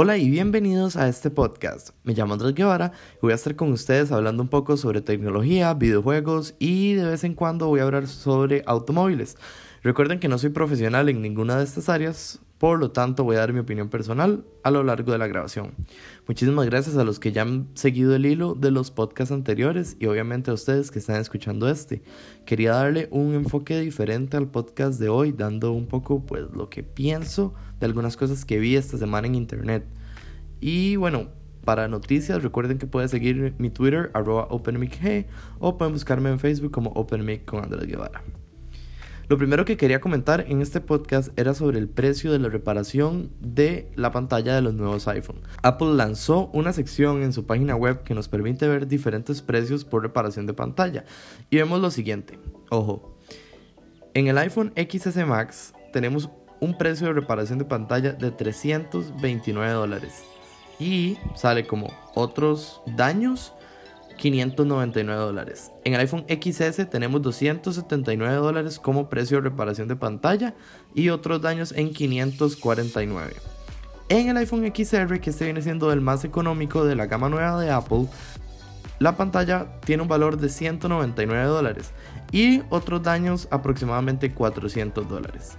Hola y bienvenidos a este podcast. Me llamo Andrés Guevara y voy a estar con ustedes hablando un poco sobre tecnología, videojuegos y de vez en cuando voy a hablar sobre automóviles. Recuerden que no soy profesional en ninguna de estas áreas, por lo tanto voy a dar mi opinión personal a lo largo de la grabación. Muchísimas gracias a los que ya han seguido el hilo de los podcasts anteriores y obviamente a ustedes que están escuchando este. Quería darle un enfoque diferente al podcast de hoy, dando un poco pues lo que pienso de algunas cosas que vi esta semana en internet. Y bueno, para noticias recuerden que pueden seguir mi Twitter arroba o pueden buscarme en Facebook como OpenMic con Andrés Guevara. Lo primero que quería comentar en este podcast era sobre el precio de la reparación de la pantalla de los nuevos iPhone. Apple lanzó una sección en su página web que nos permite ver diferentes precios por reparación de pantalla. Y vemos lo siguiente. Ojo, en el iPhone XS Max tenemos un precio de reparación de pantalla de 329 dólares. Y sale como otros daños 599 dólares. En el iPhone XS tenemos 279 dólares como precio de reparación de pantalla y otros daños en 549. En el iPhone XR, que este viene siendo el más económico de la gama nueva de Apple, la pantalla tiene un valor de 199 dólares y otros daños aproximadamente 400 dólares.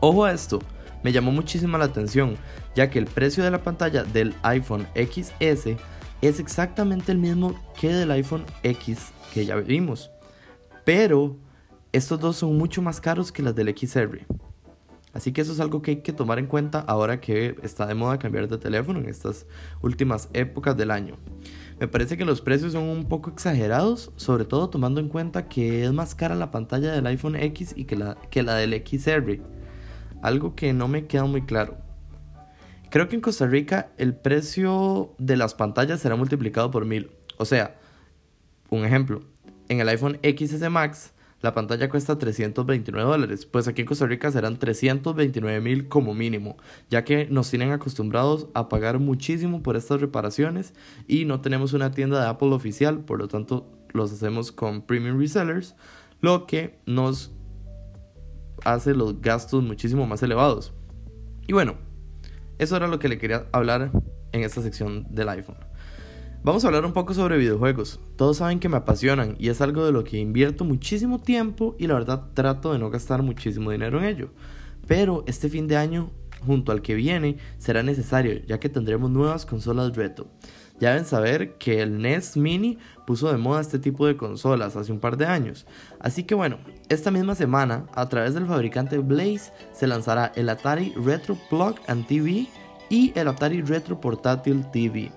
Ojo a esto, me llamó muchísimo la atención, ya que el precio de la pantalla del iPhone XS es exactamente el mismo que del iPhone X que ya vimos. Pero estos dos son mucho más caros que las del XR. Así que eso es algo que hay que tomar en cuenta ahora que está de moda cambiar de teléfono en estas últimas épocas del año. Me parece que los precios son un poco exagerados, sobre todo tomando en cuenta que es más cara la pantalla del iPhone X y que la, que la del XR. Algo que no me queda muy claro. Creo que en Costa Rica el precio de las pantallas será multiplicado por mil. O sea, un ejemplo, en el iPhone XS Max la pantalla cuesta 329 dólares, pues aquí en Costa Rica serán 329 mil como mínimo, ya que nos tienen acostumbrados a pagar muchísimo por estas reparaciones y no tenemos una tienda de Apple oficial, por lo tanto los hacemos con premium resellers, lo que nos hace los gastos muchísimo más elevados. Y bueno, eso era lo que le quería hablar en esta sección del iPhone. Vamos a hablar un poco sobre videojuegos. Todos saben que me apasionan y es algo de lo que invierto muchísimo tiempo y la verdad trato de no gastar muchísimo dinero en ello. Pero este fin de año, junto al que viene, será necesario ya que tendremos nuevas consolas retro. Ya deben saber que el NES Mini puso de moda este tipo de consolas hace un par de años. Así que bueno, esta misma semana, a través del fabricante Blaze, se lanzará el Atari Retro Plug and TV y el Atari Retro Portátil TV.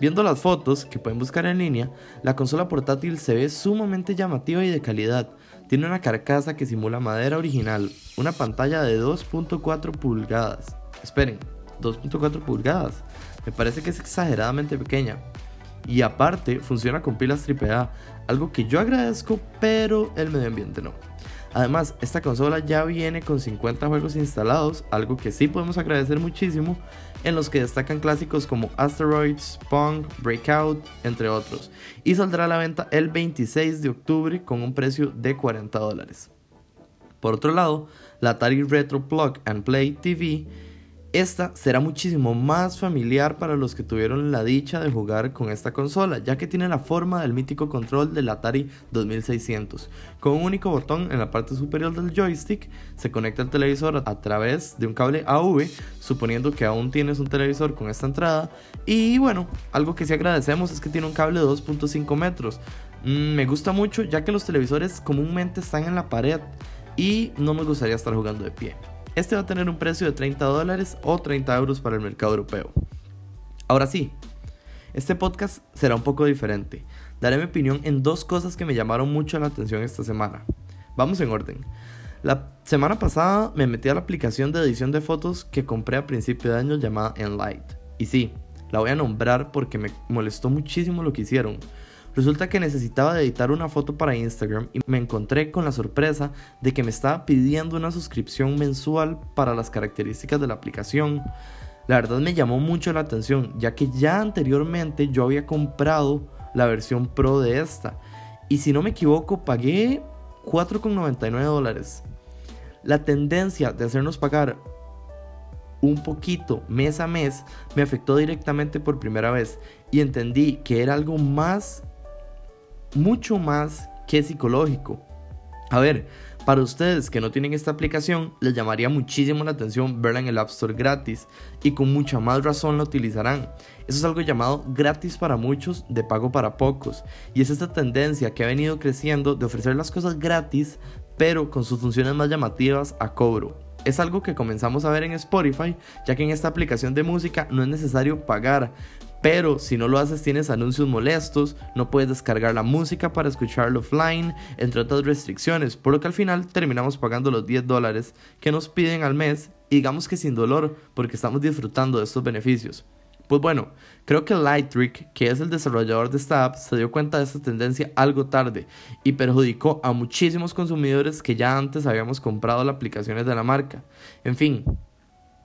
Viendo las fotos, que pueden buscar en línea, la consola portátil se ve sumamente llamativa y de calidad. Tiene una carcasa que simula madera original, una pantalla de 2.4 pulgadas. Esperen, 2.4 pulgadas. Me parece que es exageradamente pequeña. Y aparte funciona con pilas AAA, algo que yo agradezco, pero el medio ambiente no. Además, esta consola ya viene con 50 juegos instalados, algo que sí podemos agradecer muchísimo, en los que destacan clásicos como Asteroids, Punk, Breakout, entre otros, y saldrá a la venta el 26 de octubre con un precio de 40 dólares. Por otro lado, la Atari Retro Plug and Play TV esta será muchísimo más familiar para los que tuvieron la dicha de jugar con esta consola, ya que tiene la forma del mítico control del Atari 2600. Con un único botón en la parte superior del joystick, se conecta el televisor a través de un cable AV, suponiendo que aún tienes un televisor con esta entrada. Y bueno, algo que sí agradecemos es que tiene un cable de 2.5 metros. Mm, me gusta mucho, ya que los televisores comúnmente están en la pared y no me gustaría estar jugando de pie. Este va a tener un precio de 30 dólares o 30 euros para el mercado europeo. Ahora sí, este podcast será un poco diferente. Daré mi opinión en dos cosas que me llamaron mucho la atención esta semana. Vamos en orden. La semana pasada me metí a la aplicación de edición de fotos que compré a principio de año llamada Enlight. Y sí, la voy a nombrar porque me molestó muchísimo lo que hicieron. Resulta que necesitaba editar una foto para Instagram y me encontré con la sorpresa de que me estaba pidiendo una suscripción mensual para las características de la aplicación. La verdad me llamó mucho la atención, ya que ya anteriormente yo había comprado la versión Pro de esta. Y si no me equivoco, pagué 4,99 dólares. La tendencia de hacernos pagar un poquito mes a mes, me afectó directamente por primera vez y entendí que era algo más, mucho más que psicológico. A ver, para ustedes que no tienen esta aplicación, les llamaría muchísimo la atención verla en el App Store gratis y con mucha más razón la utilizarán. Eso es algo llamado gratis para muchos, de pago para pocos. Y es esta tendencia que ha venido creciendo de ofrecer las cosas gratis, pero con sus funciones más llamativas a cobro. Es algo que comenzamos a ver en Spotify, ya que en esta aplicación de música no es necesario pagar, pero si no lo haces tienes anuncios molestos, no puedes descargar la música para escucharlo offline, entre otras restricciones, por lo que al final terminamos pagando los 10 dólares que nos piden al mes y digamos que sin dolor porque estamos disfrutando de estos beneficios. Pues bueno, creo que Lightrick, que es el desarrollador de esta app, se dio cuenta de esta tendencia algo tarde y perjudicó a muchísimos consumidores que ya antes habíamos comprado las aplicaciones de la marca. En fin,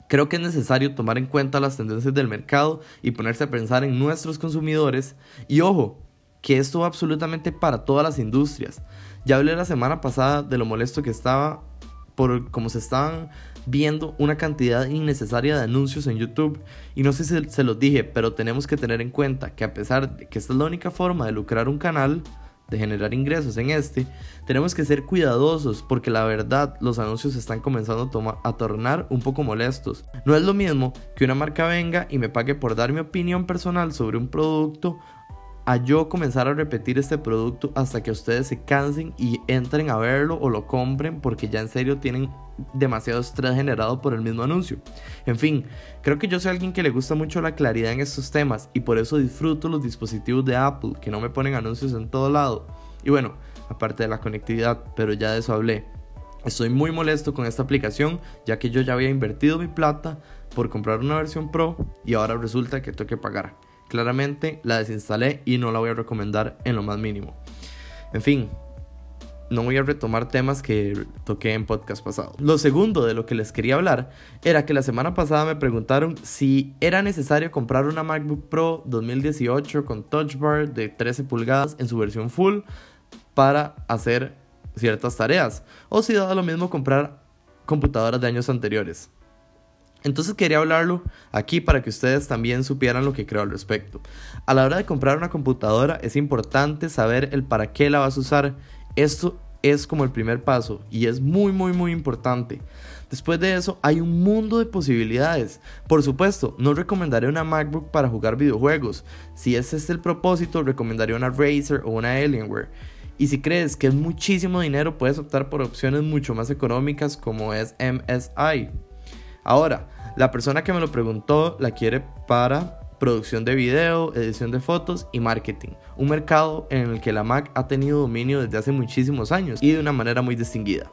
Creo que es necesario tomar en cuenta las tendencias del mercado y ponerse a pensar en nuestros consumidores. Y ojo, que esto va absolutamente para todas las industrias. Ya hablé la semana pasada de lo molesto que estaba por cómo se estaban viendo una cantidad innecesaria de anuncios en YouTube. Y no sé si se los dije, pero tenemos que tener en cuenta que a pesar de que esta es la única forma de lucrar un canal, de generar ingresos en este, tenemos que ser cuidadosos porque la verdad los anuncios están comenzando a, tornar un poco molestos. No es lo mismo que una marca venga y me pague por dar mi opinión personal sobre un producto a yo comenzar a repetir este producto hasta que ustedes se cansen y entren a verlo o lo compren porque ya en serio tienen demasiado estrés generado por el mismo anuncio. En fin, creo que yo soy alguien que le gusta mucho la claridad en estos temas y por eso disfruto los dispositivos de Apple que no me ponen anuncios en todo lado. Y bueno, aparte de la conectividad, pero ya de eso hablé. Estoy muy molesto con esta aplicación ya que yo ya había invertido mi plata por comprar una versión Pro y ahora resulta que tengo que pagar. Claramente la desinstalé y no la voy a recomendar en lo más mínimo. En fin, no voy a retomar temas que toqué en podcast pasado. Lo segundo de lo que les quería hablar era que la semana pasada me preguntaron si era necesario comprar una MacBook Pro 2018 con Touch Bar de 13 pulgadas en su versión full para hacer ciertas tareas o si daba lo mismo comprar computadoras de años anteriores. Entonces quería hablarlo aquí para que ustedes también supieran lo que creo al respecto. A la hora de comprar una computadora es importante saber el para qué la vas a usar. Esto es como el primer paso y es muy muy muy importante. Después de eso hay un mundo de posibilidades. Por supuesto, no recomendaré una MacBook para jugar videojuegos. Si ese es el propósito, recomendaría una Razer o una Alienware. Y si crees que es muchísimo dinero, puedes optar por opciones mucho más económicas como es MSI. Ahora, la persona que me lo preguntó la quiere para producción de video, edición de fotos y marketing. Un mercado en el que la Mac ha tenido dominio desde hace muchísimos años y de una manera muy distinguida.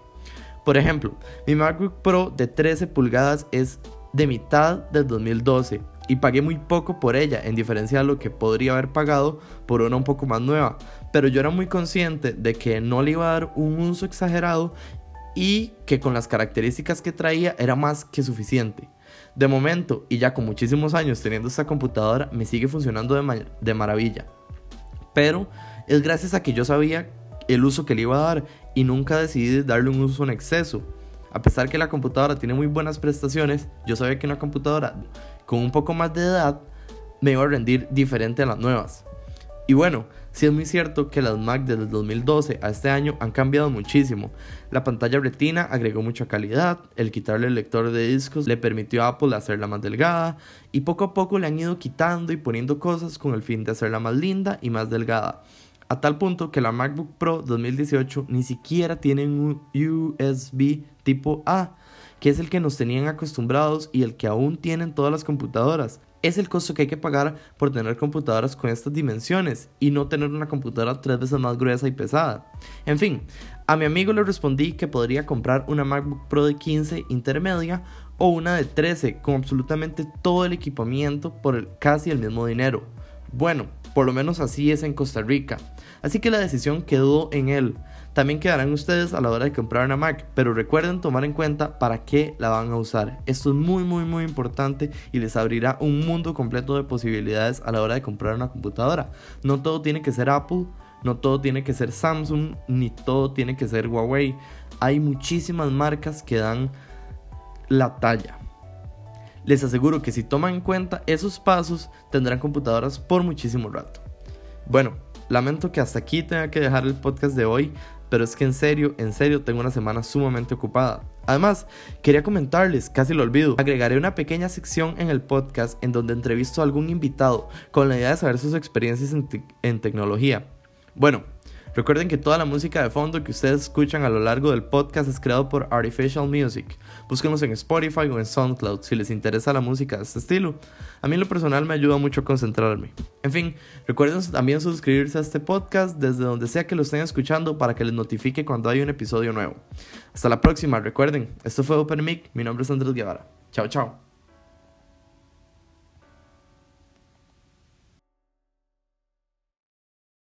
Por ejemplo, mi MacBook Pro de 13 pulgadas es de mitad del 2012 y pagué muy poco por ella, en diferencia de lo que podría haber pagado por una un poco más nueva. Pero yo era muy consciente de que no le iba a dar un uso exagerado y que con las características que traía era más que suficiente. De momento, y ya con muchísimos años teniendo esta computadora, me sigue funcionando de, de maravilla. Pero es gracias a que yo sabía el uso que le iba a dar y nunca decidí darle un uso en exceso. A pesar que la computadora tiene muy buenas prestaciones, yo sabía que una computadora con un poco más de edad me iba a rendir diferente a las nuevas. Y bueno, sí es muy cierto que las Mac desde el 2012 a este año han cambiado muchísimo. La pantalla retina agregó mucha calidad, el quitarle el lector de discos le permitió a Apple hacerla más delgada y poco a poco le han ido quitando y poniendo cosas con el fin de hacerla más linda y más delgada. A tal punto que la MacBook Pro 2018 ni siquiera tiene un USB tipo A, que es el que nos tenían acostumbrados y el que aún tienen todas las computadoras es el costo que hay que pagar por tener computadoras con estas dimensiones y no tener una computadora tres veces más gruesa y pesada. En fin, a mi amigo le respondí que podría comprar una MacBook Pro de 15 intermedia o una de 13 con absolutamente todo el equipamiento por casi el mismo dinero. Bueno, por lo menos así es en Costa Rica. Así que la decisión quedó en él. También quedarán ustedes a la hora de comprar una Mac, pero recuerden tomar en cuenta para qué la van a usar. Esto es muy muy muy importante y les abrirá un mundo completo de posibilidades a la hora de comprar una computadora. No todo tiene que ser Apple, no todo tiene que ser Samsung, ni todo tiene que ser Huawei. Hay muchísimas marcas que dan la talla. Les aseguro que si toman en cuenta esos pasos, tendrán computadoras por muchísimo rato. Bueno, lamento que hasta aquí tenga que dejar el podcast de hoy, pero es que en serio, en serio tengo una semana sumamente ocupada. Además, quería comentarles, casi lo olvido, agregaré una pequeña sección en el podcast en donde entrevisto a algún invitado con la idea de saber sus experiencias en, en tecnología. Bueno, Recuerden que toda la música de fondo que ustedes escuchan a lo largo del podcast es creado por Artificial Music. Búsquenlos en Spotify o en SoundCloud si les interesa la música de este estilo. A mí en lo personal me ayuda mucho a concentrarme. En fin, recuerden también suscribirse a este podcast desde donde sea que lo estén escuchando para que les notifique cuando hay un episodio nuevo. Hasta la próxima, recuerden, esto fue Open Mic, mi nombre es Andrés Guevara. Chao, chao.